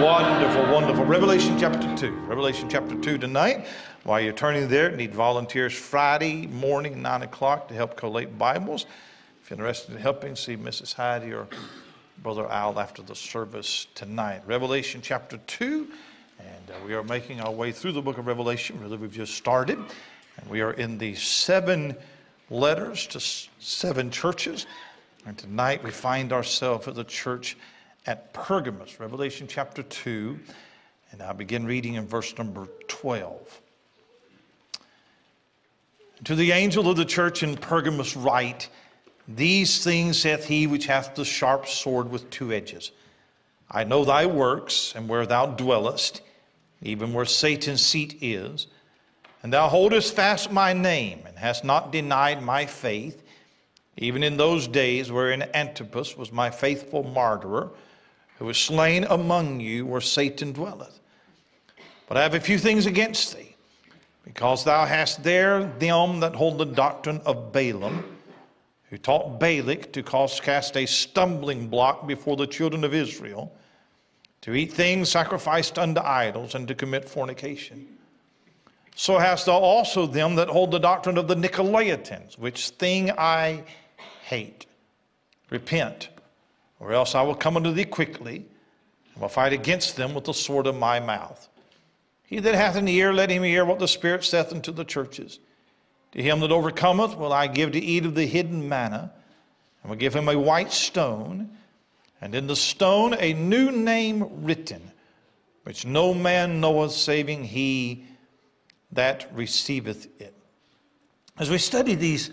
Wonderful, wonderful. Revelation chapter 2. Revelation chapter 2 tonight. While you're turning there, need volunteers Friday morning, 9 o'clock, to help collate Bibles. If you're interested in helping, see Mrs. Heidi or Brother Al after the service tonight. Revelation chapter 2. And uh, we are making our way through the book of Revelation. Really, we've just started. And we are in the seven letters to seven churches. And tonight we find ourselves at the church at Pergamos, Revelation chapter 2, and I'll begin reading in verse number 12. To the angel of the church in Pergamos write, These things saith he which hath the sharp sword with two edges. I know thy works, and where thou dwellest, even where Satan's seat is, and thou holdest fast my name, and hast not denied my faith, even in those days wherein Antipas was my faithful martyr, who was slain among you where Satan dwelleth. But I have a few things against thee, because thou hast there them that hold the doctrine of Balaam, who taught Balak to cause cast a stumbling block before the children of Israel, to eat things sacrificed unto idols, and to commit fornication. So hast thou also them that hold the doctrine of the Nicolaitans, which thing I hate. Repent or else I will come unto thee quickly, and will fight against them with the sword of my mouth. He that hath an ear, let him hear what the Spirit saith unto the churches. To him that overcometh will I give to eat of the hidden manna, and will give him a white stone, and in the stone a new name written, which no man knoweth saving he that receiveth it. As we study these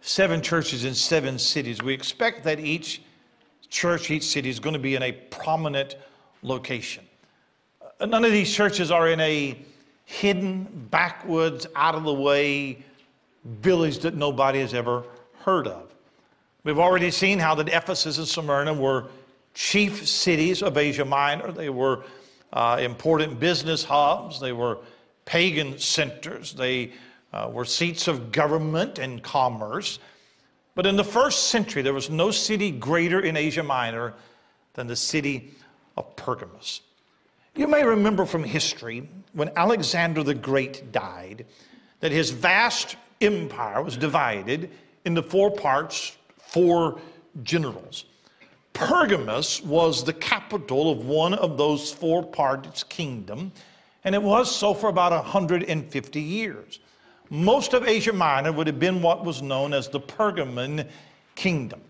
seven churches in seven cities, we expect that each church, each city is going to be in a prominent location. Uh, none of these churches are in a hidden, backwoods, out of the way village that nobody has ever heard of. We've already seen how that Ephesus and Smyrna were chief cities of Asia Minor. They were uh, important business hubs. They were pagan centers. They uh, were seats of government and commerce. But in the first century, there was no city greater in Asia Minor than the city of Pergamos. You may remember from history when Alexander the Great died that his vast empire was divided into four parts, four generals. Pergamos was the capital of one of those four parts kingdom, and it was so for about 150 years most of Asia Minor would have been what was known as the Pergamon kingdom.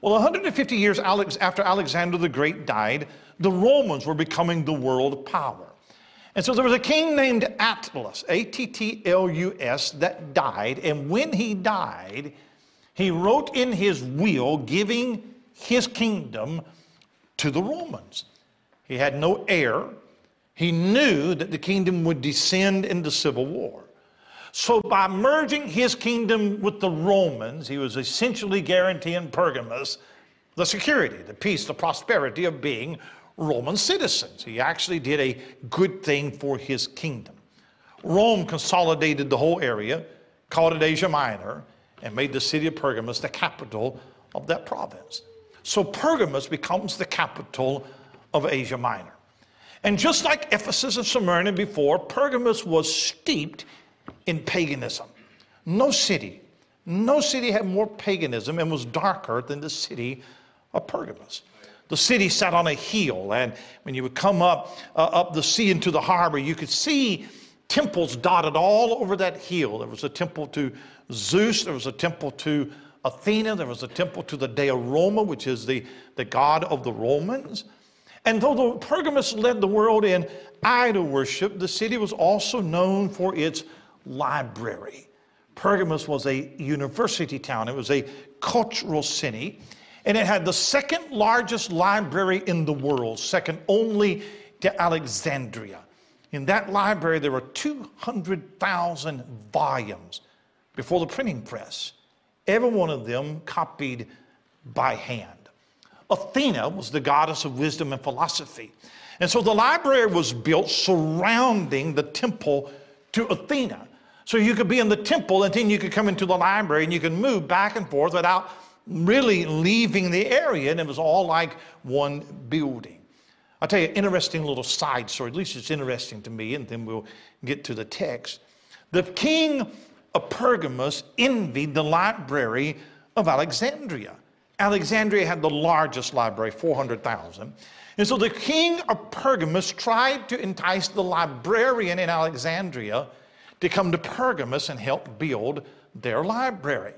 Well, 150 years after Alexander the Great died, the Romans were becoming the world power. And so there was a king named Attalus, A T T L U S, that died. And when he died, he wrote in his will giving his kingdom to the Romans. He had no heir. He knew that the kingdom would descend into civil war. So, by merging his kingdom with the Romans, he was essentially guaranteeing Pergamus the security, the peace, the prosperity of being Roman citizens. He actually did a good thing for his kingdom. Rome consolidated the whole area, called it Asia Minor, and made the city of Pergamus the capital of that province. So Pergamus becomes the capital of Asia Minor. And just like Ephesus and Smyrna before, Pergamus was steeped in paganism. No city, no city had more paganism and was darker than the city of Pergamos. The city sat on a hill, and when you would come up uh, up the sea into the harbor, you could see temples dotted all over that hill. There was a temple to Zeus, there was a temple to Athena, there was a temple to the Dea Roma, which is the, the god of the Romans. And though the Pergamos led the world in idol worship, the city was also known for its library. Pergamos was a university town, it was a cultural city, and it had the second largest library in the world, second only to Alexandria. In that library, there were 200,000 volumes before the printing press, every one of them copied by hand. Athena was the goddess of wisdom and philosophy. And so the library was built surrounding the temple to Athena. So you could be in the temple and then you could come into the library and you could move back and forth without really leaving the area. And it was all like one building. I'll tell you an interesting little side story. At least it's interesting to me, and then we'll get to the text. The king of Pergamus envied the library of Alexandria. Alexandria had the largest library, 400,000. And so the king of Pergamus tried to entice the librarian in Alexandria to come to Pergamus and help build their library.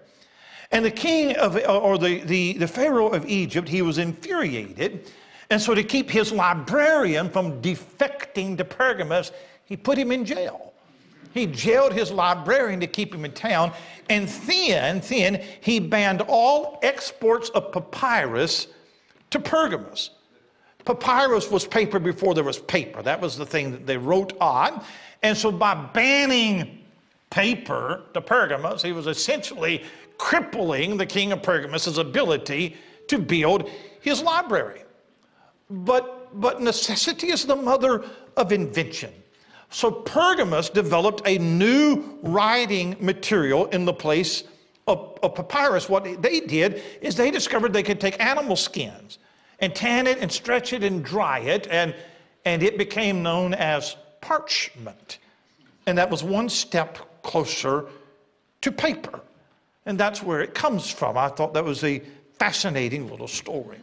And the king of, or the, the, the Pharaoh of Egypt, he was infuriated. And so to keep his librarian from defecting to Pergamus, he put him in jail. He jailed his librarian to keep him in town. And then, then he banned all exports of papyrus to Pergamus. Papyrus was paper before there was paper. That was the thing that they wrote on. And so by banning paper to Pergamus, he was essentially crippling the king of Pergamus' ability to build his library. But, but necessity is the mother of invention. So Pergamus developed a new writing material in the place of, of, papyrus. What they did is they discovered they could take animal skins and tan it and stretch it and dry it, and, and it became known as parchment. And that was one step closer to paper. And that's where it comes from. I thought that was a fascinating little story.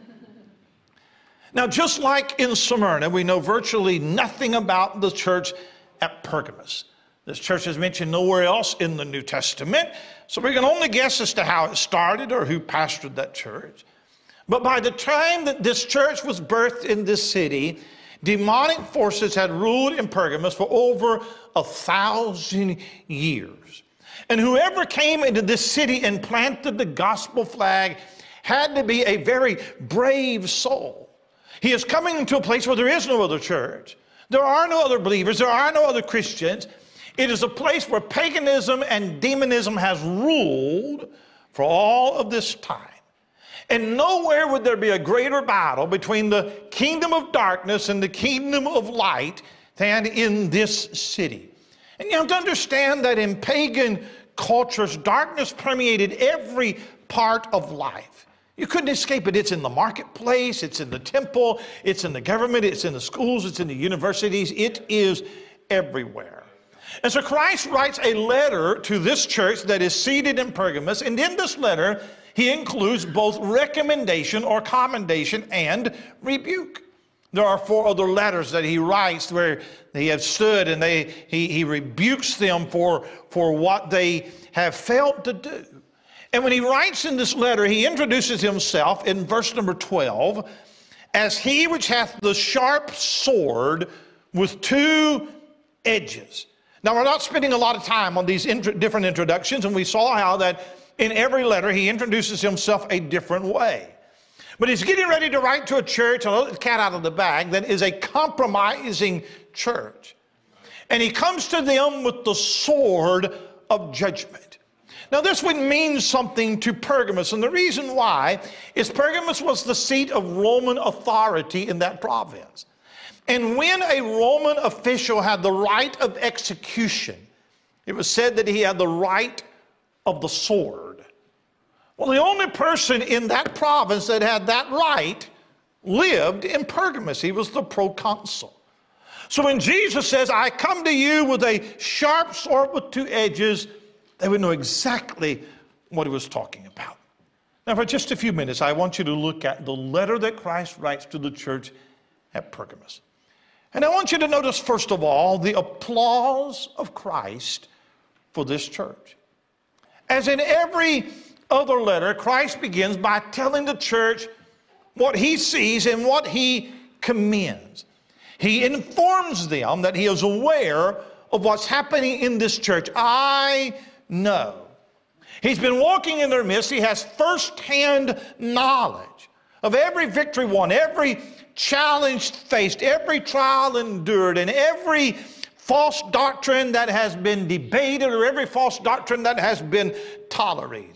Now, just like in Smyrna, we know virtually nothing about the church at Pergamus. This church is mentioned nowhere else in the New Testament, so we can only guess as to how it started or who pastored that church. But by the time that this church was birthed in this city, demonic forces had ruled in Pergamus for over a thousand years. And whoever came into this city and planted the gospel flag had to be a very brave soul. He is coming into a place where there is no other church. There are no other believers. There are no other Christians. It is a place where paganism and demonism has ruled for all of this time. And nowhere would there be a greater battle between the kingdom of darkness and the kingdom of light than in this city. And you have to understand that in pagan cultures, darkness permeated every part of life. You couldn't escape it. It's in the marketplace, it's in the temple, it's in the government, it's in the schools, it's in the universities, it is everywhere. And so Christ writes a letter to this church that is seated in Pergamus, and in this letter, he includes both recommendation or commendation and rebuke. There are four other letters that he writes where they have stood and they, he, he rebukes them for, for what they have failed to do. And when he writes in this letter, he introduces himself in verse number 12 as he which hath the sharp sword with two edges. Now, we're not spending a lot of time on these different introductions, and we saw how that in every letter he introduces himself a different way. But he's getting ready to write to a church, a little cat out of the bag, that is a compromising church. And he comes to them with the sword of judgment. Now, this would mean something to Pergamus, and the reason why is Pergamus was the seat of Roman authority in that province. And when a Roman official had the right of execution, it was said that he had the right of the sword. Well, the only person in that province that had that right lived in Pergamus. He was the proconsul. So when Jesus says, I come to you with a sharp sword with two edges, they would know exactly what he was talking about. Now, for just a few minutes, I want you to look at the letter that Christ writes to the church at Pergamus. And I want you to notice, first of all, the applause of Christ for this church. As in every other letter, Christ begins by telling the church what he sees and what he commends. He informs them that he is aware of what's happening in this church. I know. He's been walking in their midst. He has firsthand knowledge of every victory won, every challenge faced, every trial endured, and every false doctrine that has been debated or every false doctrine that has been tolerated.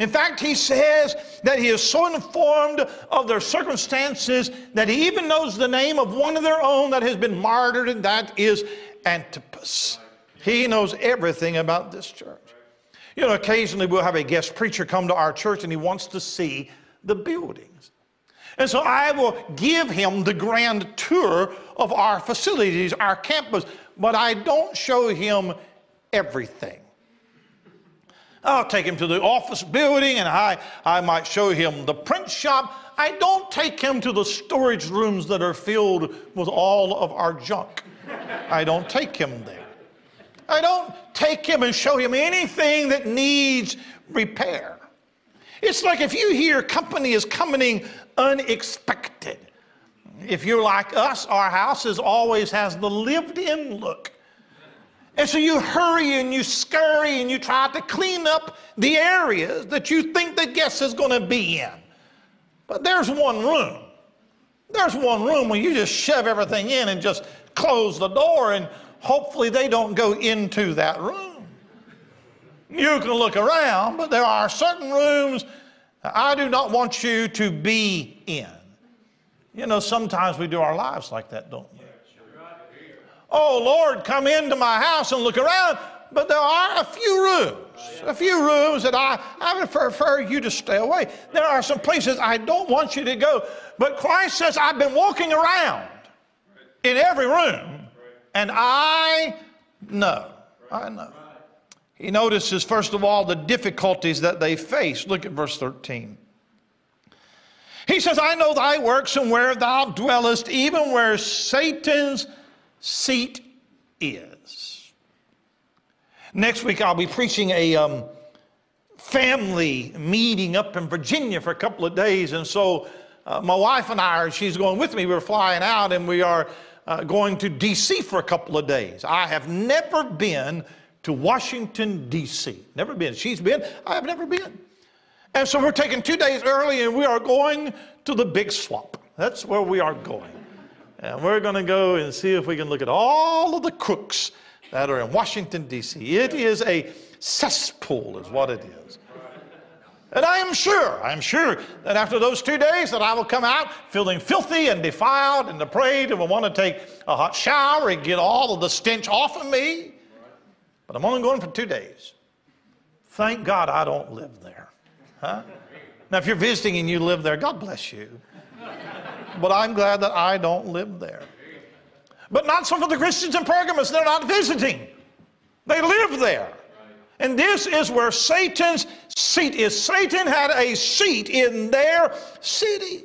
In fact, he says that he is so informed of their circumstances that he even knows the name of one of their own that has been martyred, and that is Antipas. He knows everything about this church. You know, occasionally we'll have a guest preacher come to our church and he wants to see the buildings. And so I will give him the grand tour of our facilities, our campus, but I don't show him everything. I'll take him to the office building and I, I might show him the print shop. I don't take him to the storage rooms that are filled with all of our junk. I don't take him there. I don't take him and show him anything that needs repair. It's like if you hear company is coming unexpected. If you're like us, our houses always has the lived in look. And so you hurry and you scurry and you try to clean up the areas that you think the guest is going to be in. But there's one room. There's one room where you just shove everything in and just close the door, and hopefully they don't go into that room. You can look around, but there are certain rooms I do not want you to be in. You know, sometimes we do our lives like that, don't we? Oh, Lord, come into my house and look around. But there are a few rooms, a few rooms that I, I would prefer you to stay away. There are some places I don't want you to go. But Christ says, I've been walking around in every room, and I know. I know. He notices, first of all, the difficulties that they face. Look at verse 13. He says, I know thy works and where thou dwellest, even where Satan's seat is. Next week, I'll be preaching a um, family meeting up in Virginia for a couple of days. And so, uh, my wife and I, she's going with me. We're flying out and we are uh, going to D.C. for a couple of days. I have never been to Washington, D.C. Never been. She's been. I have never been. And so, we're taking two days early and we are going to the big swamp. That's where we are going. And we're going to go and see if we can look at all of the crooks that are in Washington, D.C. It is a cesspool, is what it is. And I am sure, I am sure that after those two days that I will come out feeling filthy and defiled and depraved and will want to take a hot shower and get all of the stench off of me. But I'm only going for two days. Thank God I don't live there. Huh? Now, if you're visiting and you live there, God bless you but I'm glad that I don't live there. But not so for the Christians in Pergamos. They're not visiting, they live there. And this is where Satan's seat is. Satan had a seat in their city.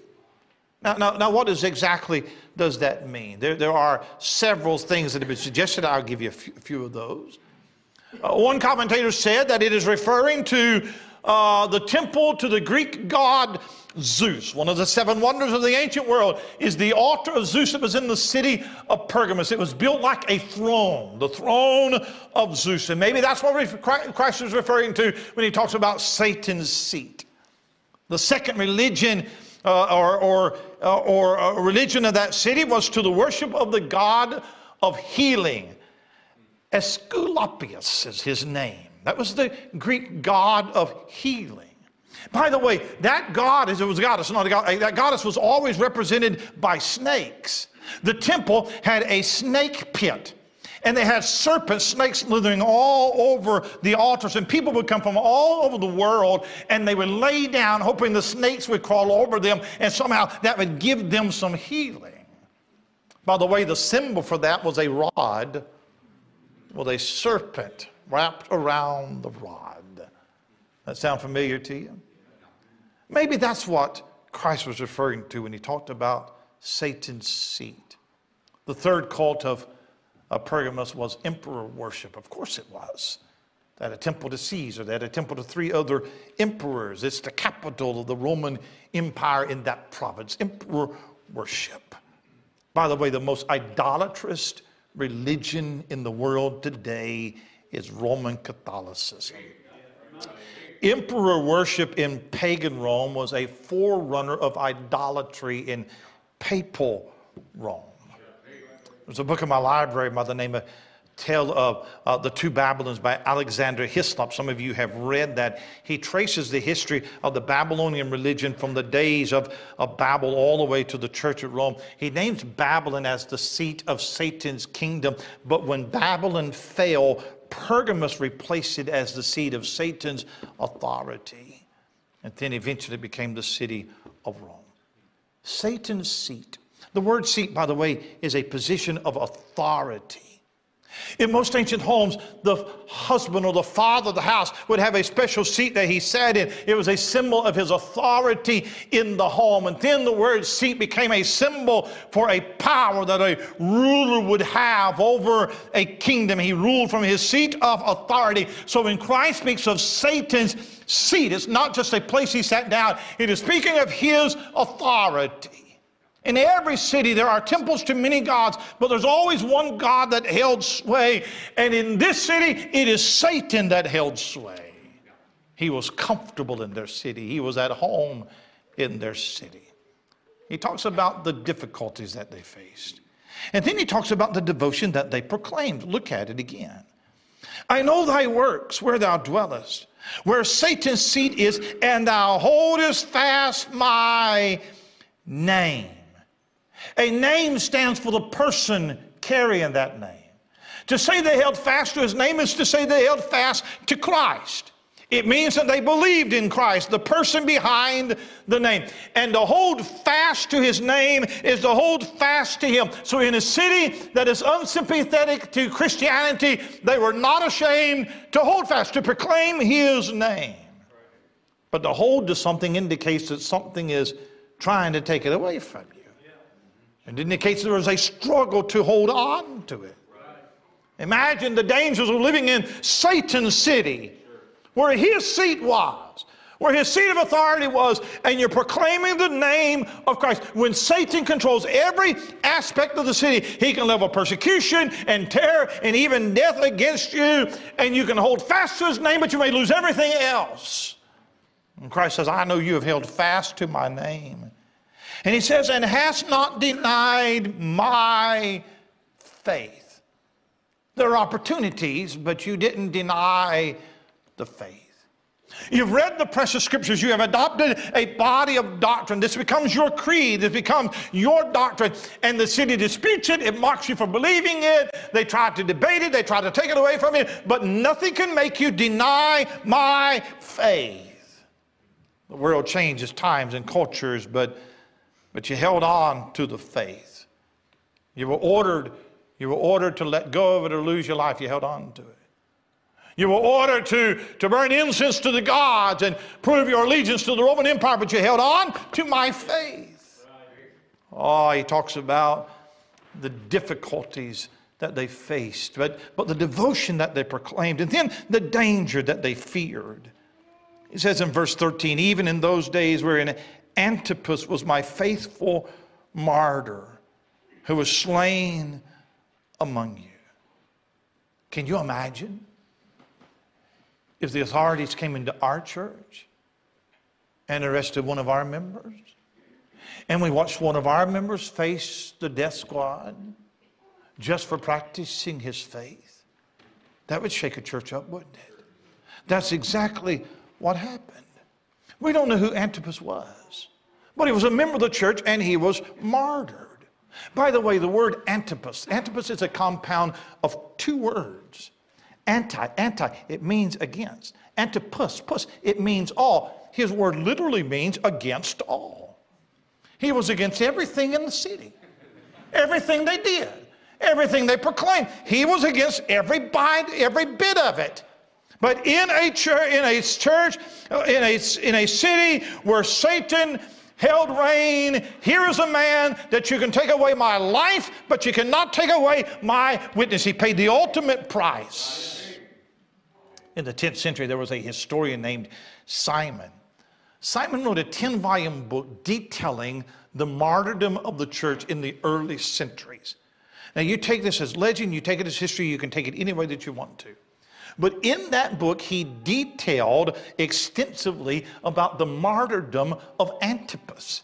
Now, now, now what exactly does that mean? There, there are several things that have been suggested. I'll give you a few, a few of those. Uh, one commentator said that it is referring to uh, the temple to the Greek god Zeus. One of the seven wonders of the ancient world is the altar of Zeus that was in the city of Pergamos. It was built like a throne, the throne of Zeus. And maybe that's what Christ is referring to when he talks about Satan's seat. The second religion uh, or, or, uh, or uh, religion of that city was to the worship of the god of healing. Aesculapius is his name. That was the Greek god of healing. By the way, that goddess, it was a goddess, not a god, that goddess was always represented by snakes. The temple had a snake pit. And they had serpents, snakes slithering all over the altars, and people would come from all over the world, and they would lay down, hoping the snakes would crawl over them, and somehow that would give them some healing. By the way, the symbol for that was a rod with a serpent wrapped around the rod. That sound familiar to you? Maybe that's what Christ was referring to when he talked about Satan's seat. The third cult of, of Pergamos was emperor worship. Of course it was. They had a temple to Caesar, they had a temple to three other emperors. It's the capital of the Roman Empire in that province, emperor worship. By the way, the most idolatrous religion in the world today is Roman Catholicism. Emperor worship in pagan Rome was a forerunner of idolatry in papal Rome. There's a book in my library by the name of Tale of uh, the Two Babylons by Alexander Hislop. Some of you have read that. He traces the history of the Babylonian religion from the days of, of Babel all the way to the church at Rome. He names Babylon as the seat of Satan's kingdom. But when Babylon fell, Pergamos replaced it as the seat of Satan's authority. And then eventually became the city of Rome. Satan's seat. The word seat, by the way, is a position of authority. In most ancient homes, the husband or the father of the house would have a special seat that he sat in. It was a symbol of his authority in the home. And then the word seat became a symbol for a power that a ruler would have over a kingdom. He ruled from his seat of authority. So when Christ speaks of Satan's seat, it's not just a place he sat down, it is speaking of his authority. In every city, there are temples to many gods, but there's always one God that held sway. And in this city, it is Satan that held sway. He was comfortable in their city, he was at home in their city. He talks about the difficulties that they faced. And then he talks about the devotion that they proclaimed. Look at it again. I know thy works, where thou dwellest, where Satan's seat is, and thou holdest fast my name. A name stands for the person carrying that name. To say they held fast to his name is to say they held fast to Christ. It means that they believed in Christ, the person behind the name. And to hold fast to his name is to hold fast to him. So, in a city that is unsympathetic to Christianity, they were not ashamed to hold fast, to proclaim his name. But to hold to something indicates that something is trying to take it away from you. It indicates there was a struggle to hold on to it. Imagine the dangers of living in Satan's city, where his seat was, where his seat of authority was, and you're proclaiming the name of Christ. When Satan controls every aspect of the city, he can level persecution and terror and even death against you, and you can hold fast to his name, but you may lose everything else. And Christ says, I know you have held fast to my name. And he says, and hast not denied my faith. There are opportunities, but you didn't deny the faith. You've read the precious scriptures. You have adopted a body of doctrine. This becomes your creed. This becomes your doctrine. And the city disputes it. It mocks you for believing it. They try to debate it. They try to take it away from you. But nothing can make you deny my faith. The world changes times and cultures, but but you held on to the faith. You were ordered, you were ordered to let go of it or lose your life. You held on to it. You were ordered to, to burn incense to the gods and prove your allegiance to the Roman Empire, but you held on to my faith. Oh, he talks about the difficulties that they faced, but, but the devotion that they proclaimed, and then the danger that they feared. He says in verse 13, even in those days wherein Antipas was my faithful martyr who was slain among you. Can you imagine if the authorities came into our church and arrested one of our members? And we watched one of our members face the death squad just for practicing his faith. That would shake a church up, wouldn't it? That's exactly what happened. We don't know who Antipas was, but he was a member of the church and he was martyred. By the way, the word Antipas, Antipas is a compound of two words. Anti, anti, it means against. Antipas, pus, it means all. His word literally means against all. He was against everything in the city, everything they did, everything they proclaimed. He was against every bite, every bit of it. But in a church, in a church, uh, in a, in a city where Satan held reign, here is a man that you can take away my life, but you cannot take away my witness. He paid the ultimate price. In the 10th century, there was a historian named Simon. Simon wrote a 10 volume book detailing the martyrdom of the church in the early centuries. Now, you take this as legend, you take it as history, you can take it any way that you want to. But in that book, he detailed extensively about the martyrdom of Antipas.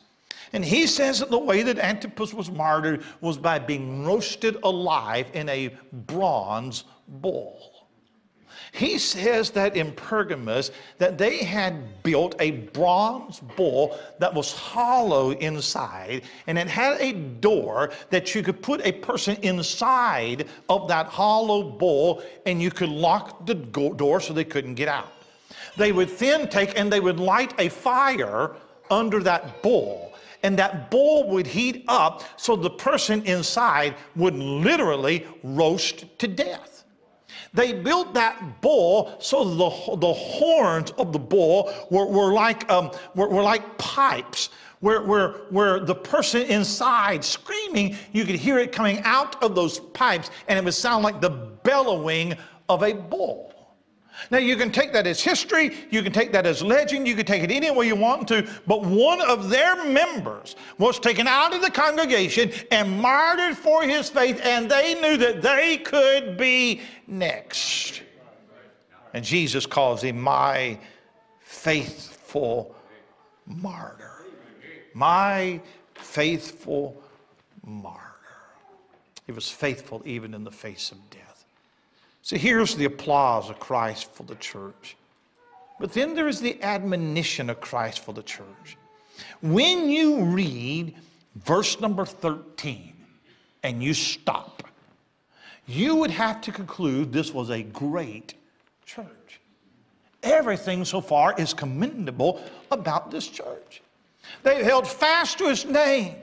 And he says that the way that Antipas was martyred was by being roasted alive in a bronze bull. He says that in Pergamus that they had built a bronze bull that was hollow inside and it had a door that you could put a person inside of that hollow bull and you could lock the door so they couldn't get out. They would then take and they would light a fire under that bull and that bowl would heat up so the person inside would literally roast to death. They built that bull so the, the horns of the bull were, were, like, um, were, were like pipes where, where, where the person inside screaming, you could hear it coming out of those pipes, and it would sound like the bellowing of a bull. Now, you can take that as history, you can take that as legend, you can take it any way you want to, but one of their members was taken out of the congregation and martyred for his faith, and they knew that they could be next. And Jesus calls him my faithful martyr. My faithful martyr. He was faithful even in the face of death. So here's the applause of Christ for the church. But then there is the admonition of Christ for the church. When you read verse number 13 and you stop, you would have to conclude this was a great church. Everything so far is commendable about this church. They held fast to his name.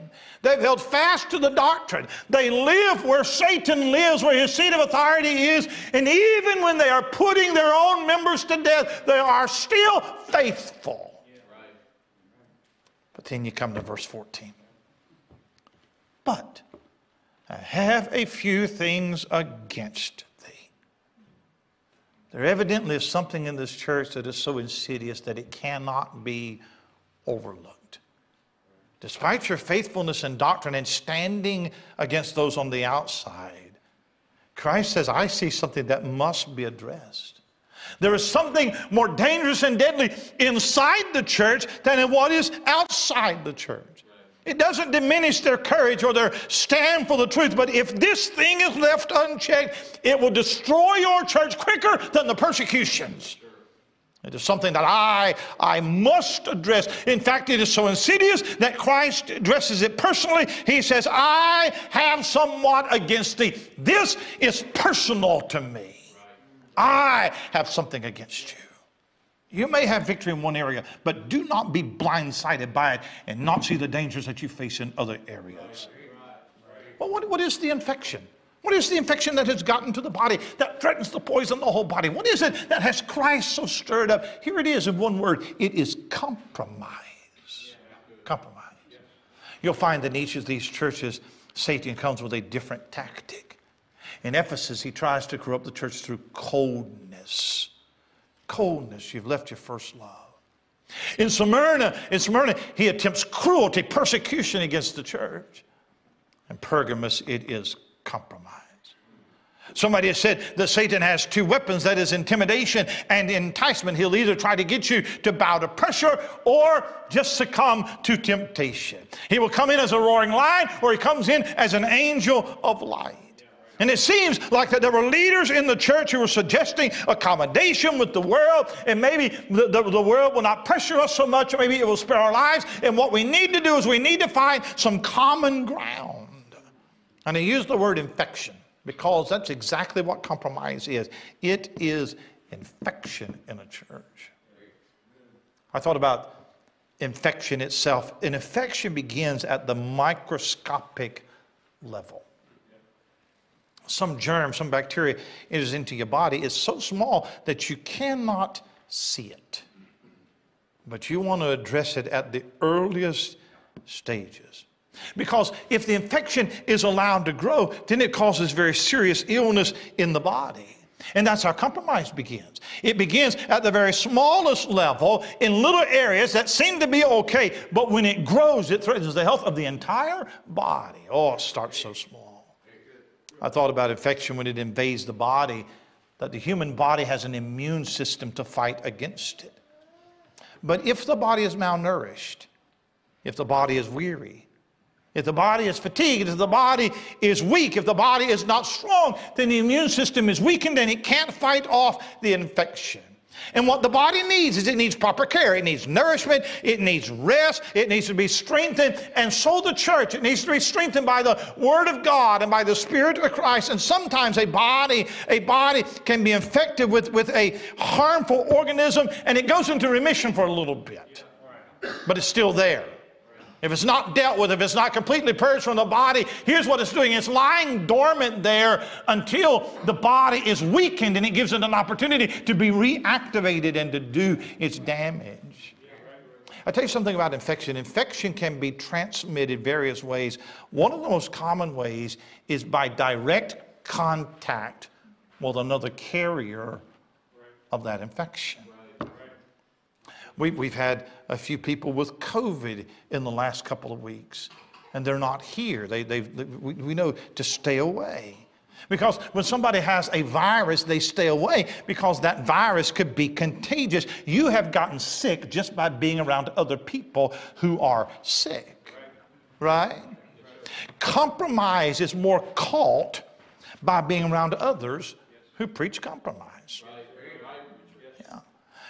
They've held fast to the doctrine. They live where Satan lives, where his seat of authority is. And even when they are putting their own members to death, they are still faithful. But then you come to verse 14. But I have a few things against thee. There evidently is something in this church that is so insidious that it cannot be overlooked despite your faithfulness in doctrine and standing against those on the outside, Christ says, I see something that must be addressed. There is something more dangerous and deadly inside the church than in what is outside the church. It doesn't diminish their courage or their stand for the truth, but if this thing is left unchecked, it will destroy your church quicker than the persecutions. It is something that I, I must address. In fact, it is so insidious that Christ addresses it personally. He says, I have somewhat against thee. This is personal to me. I have something against you. You may have victory in one area, but do not be blindsided by it and not see the dangers that you face in other areas. Well, what, what is the infection? What is the infection that has gotten to the body that threatens to poison the whole body? What is it that has Christ so stirred up? Here it is in one word it is compromise. Compromise. You'll find in each of these churches, Satan comes with a different tactic. In Ephesus, he tries to corrupt the church through coldness. Coldness, you've left your first love. In Smyrna, in Smyrna, he attempts cruelty, persecution against the church. In Pergamos, it is compromise. Somebody has said that Satan has two weapons that is intimidation and enticement. He'll either try to get you to bow to pressure or just succumb to temptation. He will come in as a roaring lion or he comes in as an angel of light. And it seems like that there were leaders in the church who were suggesting accommodation with the world, and maybe the, the, the, world will not pressure us so much, maybe it will spare our lives. And what we need to do is we need to find some common ground. And he used the word infection because that's exactly what compromise is it is infection in a church. I thought about infection itself. An infection begins at the microscopic level. Some germ, some bacteria is into your body. It's so small that you cannot see it. But you want to address it at the earliest stages. Because if the infection is allowed to grow, then it causes very serious illness in the body. And that's how compromise begins. It begins at the very smallest level in little areas that seem to be okay, but when it grows, it threatens the health of the entire body. Oh, it starts so small. I thought about infection when it invades the body, that the human body has an immune system to fight against it. But if the body is malnourished, if the body is weary, if the body is fatigued, if the body is weak, if the body is not strong, then the immune system is weakened and it can't fight off the infection. And what the body needs is it needs proper care. It needs nourishment. It needs rest. It needs to be strengthened. And so the church, it needs to be strengthened by the Word of God and by the Spirit of Christ. And sometimes a body, a body can be infected with, with a harmful organism and it goes into remission for a little bit. But it's still there. If it's not dealt with, if it's not completely purged from the body, here's what it's doing it's lying dormant there until the body is weakened and it gives it an opportunity to be reactivated and to do its damage. I tell you something about infection. Infection can be transmitted various ways. One of the most common ways is by direct contact with another carrier of that infection. We, we've had a few people with COVID in the last couple of weeks, and they're not here. They, they, we, we know to stay away. Because when somebody has a virus, they stay away because that virus could be contagious. You have gotten sick just by being around other people who are sick, right? Compromise is more caught by being around others who preach compromise.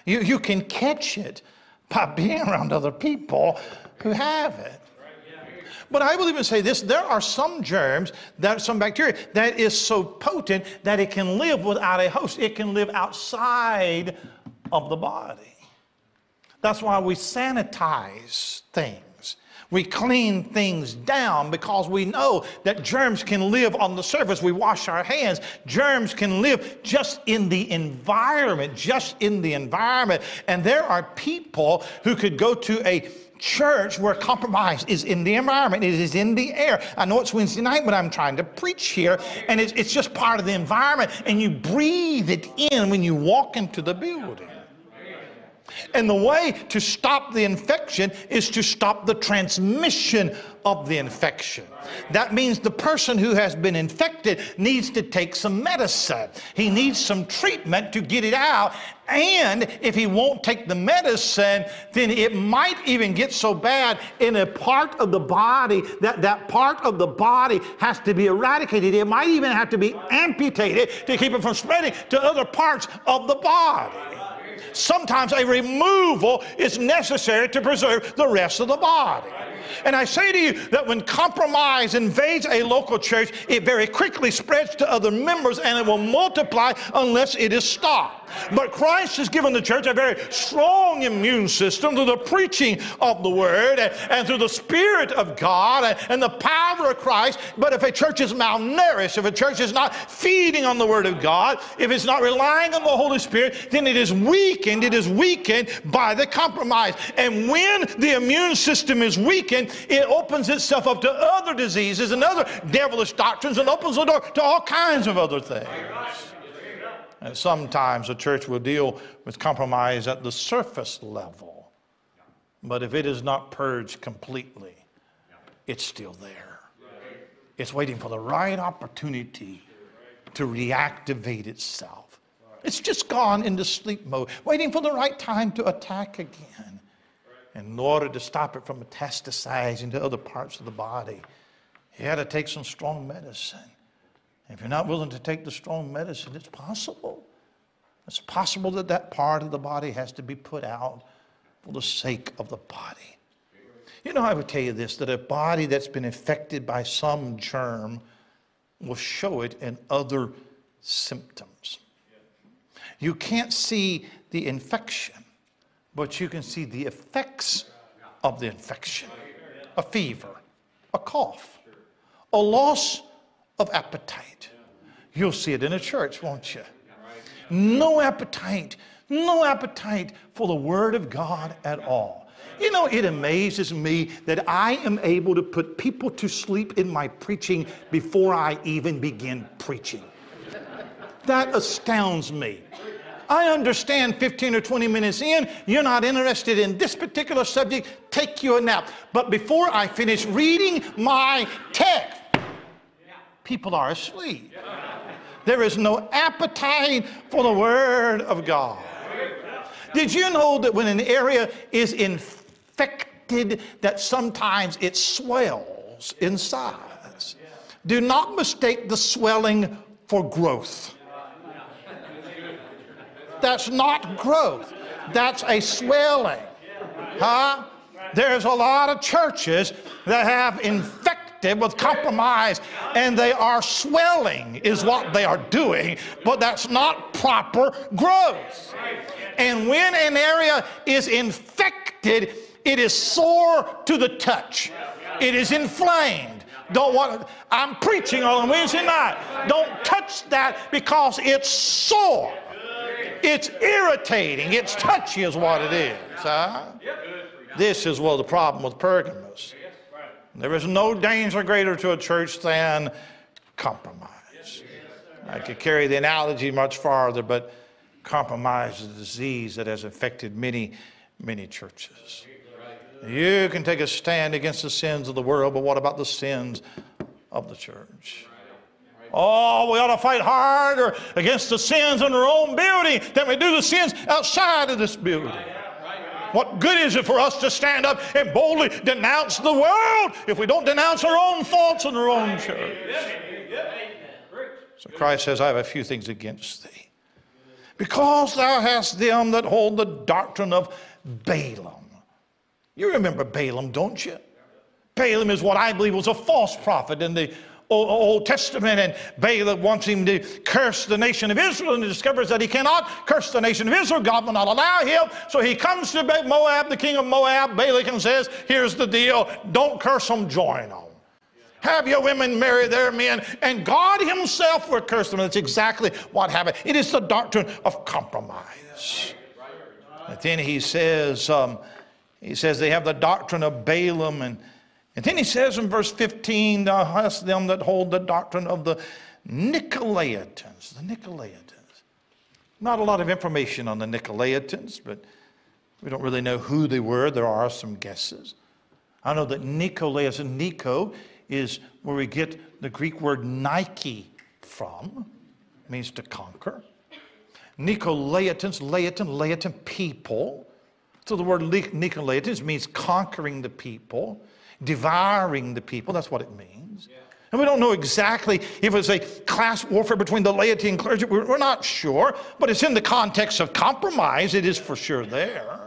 You, you can catch it by being around other people who have it. But I will even say this there are some germs, that some bacteria that is so potent that it can live without a host. It can live outside of the body. That's why we sanitize things. We clean things down because we know that germs can live on the surface. We wash our hands. Germs can live just in the environment, just in the environment. And there are people who could go to a church where compromise is in the environment, it is in the air. I know it's Wednesday night, but I'm trying to preach here, and it's, it's just part of the environment, and you breathe it in when you walk into the building. And the way to stop the infection is to stop the transmission of the infection. That means the person who has been infected needs to take some medicine. He needs some treatment to get it out. And if he won't take the medicine, then it might even get so bad in a part of the body that that part of the body has to be eradicated. It might even have to be amputated to keep it from spreading to other parts of the body. Sometimes a removal is necessary to preserve the rest of the body. And I say to you that when compromise invades a local church, it very quickly spreads to other members and it will multiply unless it is stopped. But Christ has given the church a very strong immune system through the preaching of the word and, and through the Spirit of God and, and, the power of Christ. But if a church is malnourished, if a church is not feeding on the word of God, if it's not relying on the Holy Spirit, then it is weakened. It is weakened by the compromise. And when the immune system is weakened, it opens itself up to other diseases and other devilish doctrines and opens the door to all kinds of other things. And sometimes the church will deal with compromise at the surface level, but if it is not purged completely, it's still there. It's waiting for the right opportunity to reactivate itself. It's just gone into sleep mode, waiting for the right time to attack again. In order to stop it from metastasizing to other parts of the body, you had to take some strong medicine. If you're not willing to take the strong medicine, it's possible. It's possible that that part of the body has to be put out for the sake of the body. You know, I would tell you this that a body that's been infected by some germ will show it in other symptoms. You can't see the infection, but you can see the effects of the infection a fever, a cough, a loss of appetite. You'll see it in a church, won't you? No appetite, no appetite for the Word of God at all. You know, it amazes me that I am able to put people to sleep in my preaching before I even begin preaching. That astounds me. I understand 15 or 20 minutes in, you're not interested in this particular subject, take you a nap. But before I finish reading my text, people are asleep. There is no appetite for the Word of God. Did you know that when an area is infected, that sometimes it swells in size? Do not mistake the swelling for growth. That's not growth. That's a swelling. Huh? There's a lot of churches that have infected with compromise and they are swelling, is what they are doing, but that's not proper growth. And when an area is infected, it is sore to the touch. It is inflamed. Don't want. I'm preaching on Wednesday night. Don't touch that because it's sore. It's irritating. It's touchy, is what it is. Huh? This is well the problem with Pergamos. There is no danger greater to a church than compromise. I could carry the analogy much farther, but compromise is a disease that has infected many, many churches. You can take a stand against the sins of the world, but what about the sins of the church? Oh, we ought to fight harder against the sins in our own building than we do the sins outside of this building. What good is it for us to stand up and boldly denounce the world if we don't denounce our own faults in our own church? So Christ says, I have a few things against thee. Because thou hast them that hold the doctrine of Balaam. You remember Balaam, don't you? Balaam is what I believe was a false prophet in the Old Testament, and Balaam wants him to curse the nation of Israel, and he discovers that he cannot curse the nation of Israel. God will not allow him. So he comes to Moab, the king of Moab, Balak, and says, Here's the deal don't curse them, join them. Have your women marry their men, and God Himself will curse them. That's exactly what happened. It is the doctrine of compromise. But then he says, um, he says they have the doctrine of Balaam. And, and then he says in verse 15, Thou hast them that hold the doctrine of the Nicolaitans. The Nicolaitans. Not a lot of information on the Nicolaitans, but we don't really know who they were. There are some guesses. I know that Nicolaus and Nico is where we get the Greek word Nike from. It means to conquer. Nicolaitans, Laotin, Laotin people. So the word Nicolaitans means conquering the people, devouring the people. That's what it means. Yeah. And we don't know exactly if it's a class warfare between the laity and clergy. We're not sure, but it's in the context of compromise. It is for sure there.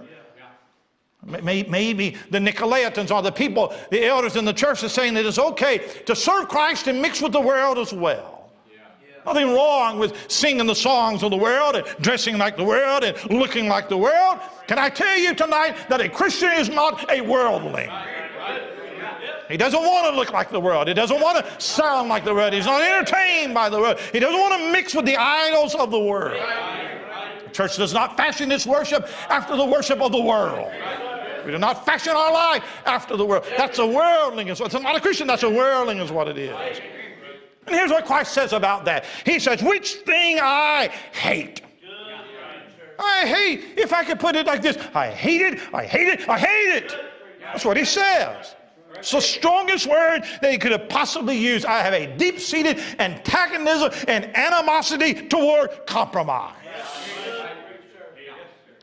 Maybe the Nicolaitans are the people, the elders in the church are saying that it's okay to serve Christ and mix with the world as well. Nothing wrong with singing the songs of the world and dressing like the world and looking like the world. Can I tell you tonight that a Christian is not a worldling? He doesn't want to look like the world. He doesn't want to sound like the world. He's not entertained by the world. He doesn't want to mix with the idols of the world. The church does not fashion its worship after the worship of the world. We do not fashion our life after the world. That's a worldling. It's not a Christian, that's a worldling, is what it is. And here's what Christ says about that He says, Which thing I hate. I hate, if I could put it like this, I hate it, I hate it, I hate it. That's what he says. It's the strongest word that he could have possibly used. I have a deep seated antagonism and animosity toward compromise.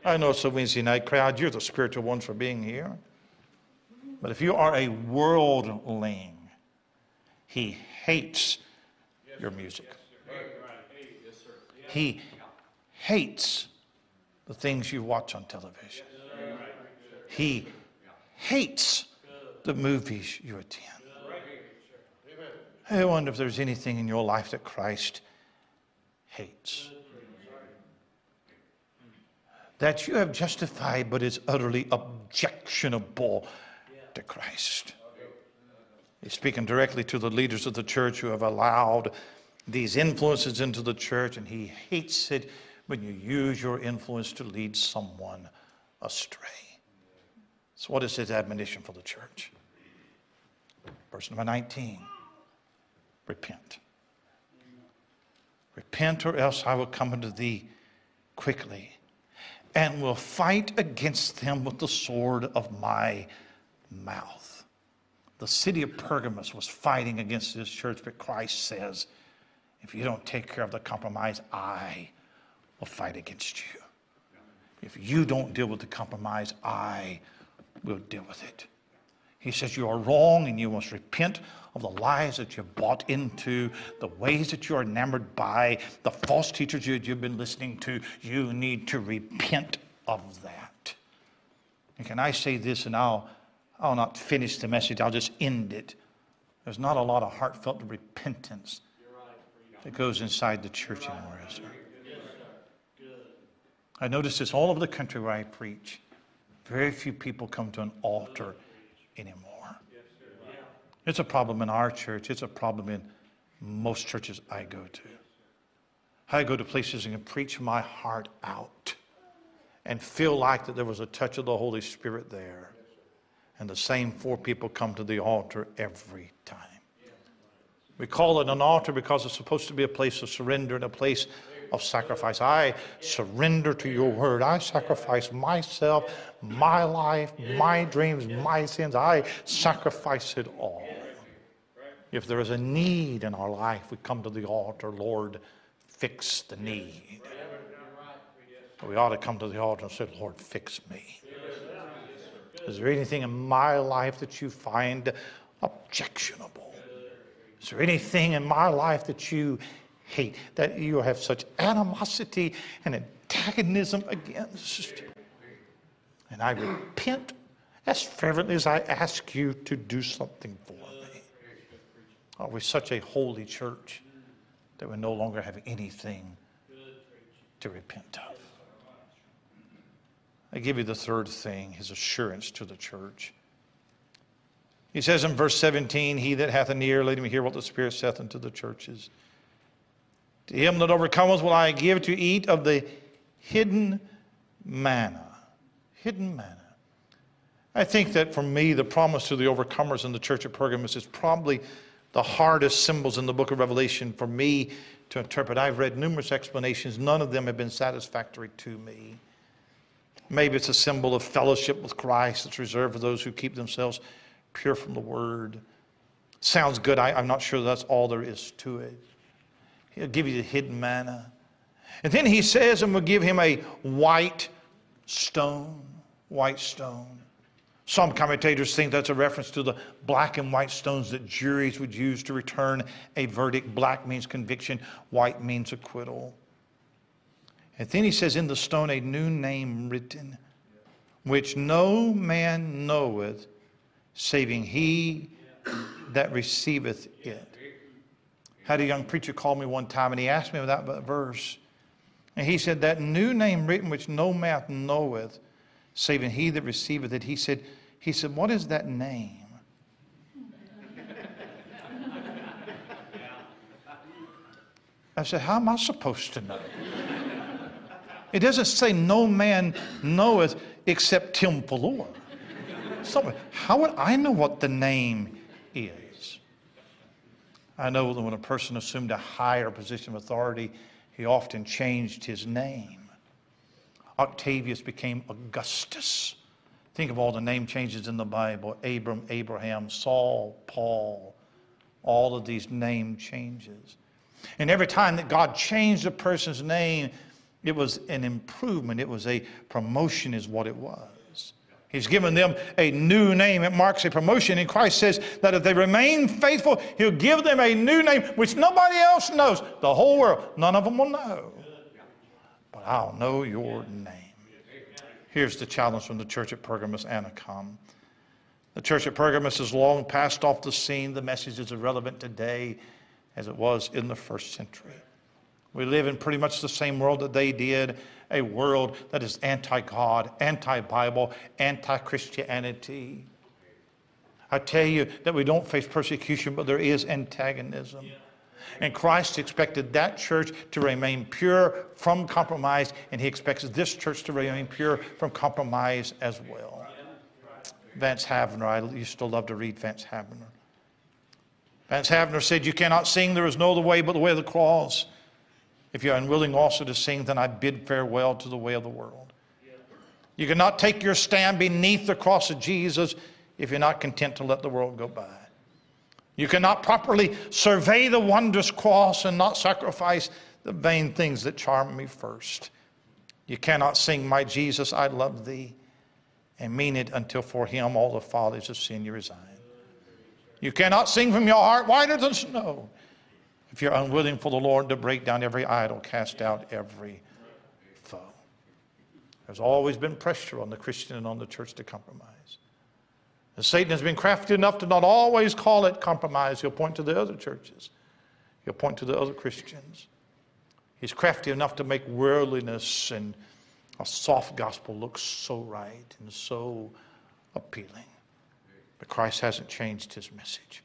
I know it's a Wednesday night crowd. You're the spiritual ones for being here. But if you are a worldling, he hates your music. He hates the things you watch on television. He hates the movies you attend. I wonder if there's anything in your life that Christ hates. That you have justified, but is utterly objectionable to Christ. He's speaking directly to the leaders of the church who have allowed these influences into the church, and he hates it when you use your influence to lead someone astray. So, what is his admonition for the church? Verse number 19 Repent. Repent, or else I will come unto thee quickly and will fight against them with the sword of my mouth. The city of Pergamos was fighting against this church, but Christ says, if you don't take care of the compromise, I will fight against you. If you don't deal with the compromise, I will deal with it. He says you are wrong and you must repent of the lies that you've bought into, the ways that you're enamored by, the false teachers you've been listening to. You need to repent of that. And can I say this and I'll I'll not finish the message, I'll just end it. There's not a lot of heartfelt repentance that goes inside the church anymore, is there? I notice this all over the country where I preach. Very few people come to an altar anymore. It's a problem in our church. It's a problem in most churches I go to. I go to places and preach my heart out and feel like that there was a touch of the Holy Spirit there. And the same four people come to the altar every time. We call it an altar because it's supposed to be a place of surrender and a place of sacrifice. I surrender to your word. I sacrifice myself, my life, my dreams, my sins. I sacrifice it all. If there is a need in our life, we come to the altar, Lord, fix the need. We ought to come to the altar and say, Lord, fix me. Is there anything in my life that you find objectionable? Is there anything in my life that you hate, that you have such animosity and antagonism against? And I repent as fervently as I ask you to do something for me. Oh, Are we such a holy church that we no longer have anything to repent of? I give you the third thing his assurance to the church. He says in verse 17, He that hath an ear, let him hear what the Spirit saith unto the churches. To him that overcometh will I give to eat of the hidden manna. Hidden manna. I think that for me, the promise to the overcomers in the church of Pergamos is probably the hardest symbols in the book of Revelation for me to interpret. I've read numerous explanations, none of them have been satisfactory to me. Maybe it's a symbol of fellowship with Christ that's reserved for those who keep themselves pure from the word. Sounds good. I, am not sure that's all there is to it. He'll give you the hidden manna. And then he says, and we'll give him a white stone. White stone. Some commentators think that's a reference to the black and white stones that juries would use to return a verdict. Black means conviction, white means acquittal. And then he says, In the stone a new name written, which no man knoweth, saving he that receiveth it. Had a young preacher call me one time and he asked me about that verse. And he said, That new name written which no mouth knoweth, saving he that receiveth it. He said, he said, What is that name? I said, How am I supposed to know? It doesn't say no man knoweth except Tim Fuller. So, how would I know what the name is? I know that when a person assumed a higher position of authority, he often changed his name. Octavius became Augustus. Think of all the name changes in the Bible Abram, Abraham, Saul, Paul, all of these name changes. And every time that God changed a person's name, it was an improvement, it was a promotion, is what it was. He's given them a new name. It marks a promotion. And Christ says that if they remain faithful, He'll give them a new name which nobody else knows. The whole world, none of them will know. But I'll know your name. Here's the challenge from the church at Pergamos Anacom. The church at Pergamos has long passed off the scene. The message is irrelevant today as it was in the first century. We live in pretty much the same world that they did a world that is anti God, anti Bible, anti Christianity. I tell you that we don't face persecution, but there is antagonism. And Christ expected that church to remain pure from compromise, and he expects this church to remain pure from compromise as well. Vance Havner, I used to love to read Vance Havner. Vance Havner said, You cannot sing, there is no other way but the way of the cross. If you're unwilling also to sing, then I bid farewell to the way of the world. You cannot take your stand beneath the cross of Jesus if you're not content to let the world go by. You cannot properly survey the wondrous cross and not sacrifice the vain things that charm me first. You cannot sing, My Jesus, I love thee, and mean it until for him all the follies of sin you resign. You cannot sing from your heart whiter than snow if you're unwilling for the Lord to break down every idol, cast out every foe. There's always been pressure on the Christian and on the church to compromise. And Satan has been crafty enough to not always call it compromise. He'll point to the other churches, he'll point to the other Christians. He's crafty enough to make worldliness and A soft gospel looks so right and so appealing. But Christ hasn't changed his message.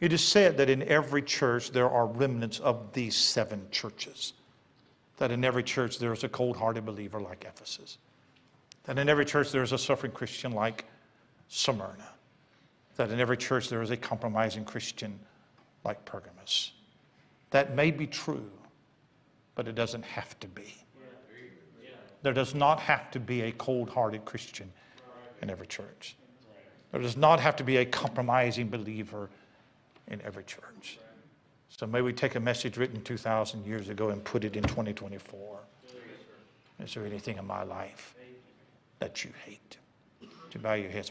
It is said that in every church there are remnants of these seven churches. That in every church there is a cold hearted believer like Ephesus. That in every church there is a suffering Christian like Smyrna. That in every church there is a compromising Christian like Pergamos. That may be true, but it doesn't have to be. There does not have to be a cold hearted Christian in every church. There does not have to be a compromising believer in every church. So may we take a message written 2,000 years ago and put it in 2024. Is there anything in my life that you hate? To bow your heads.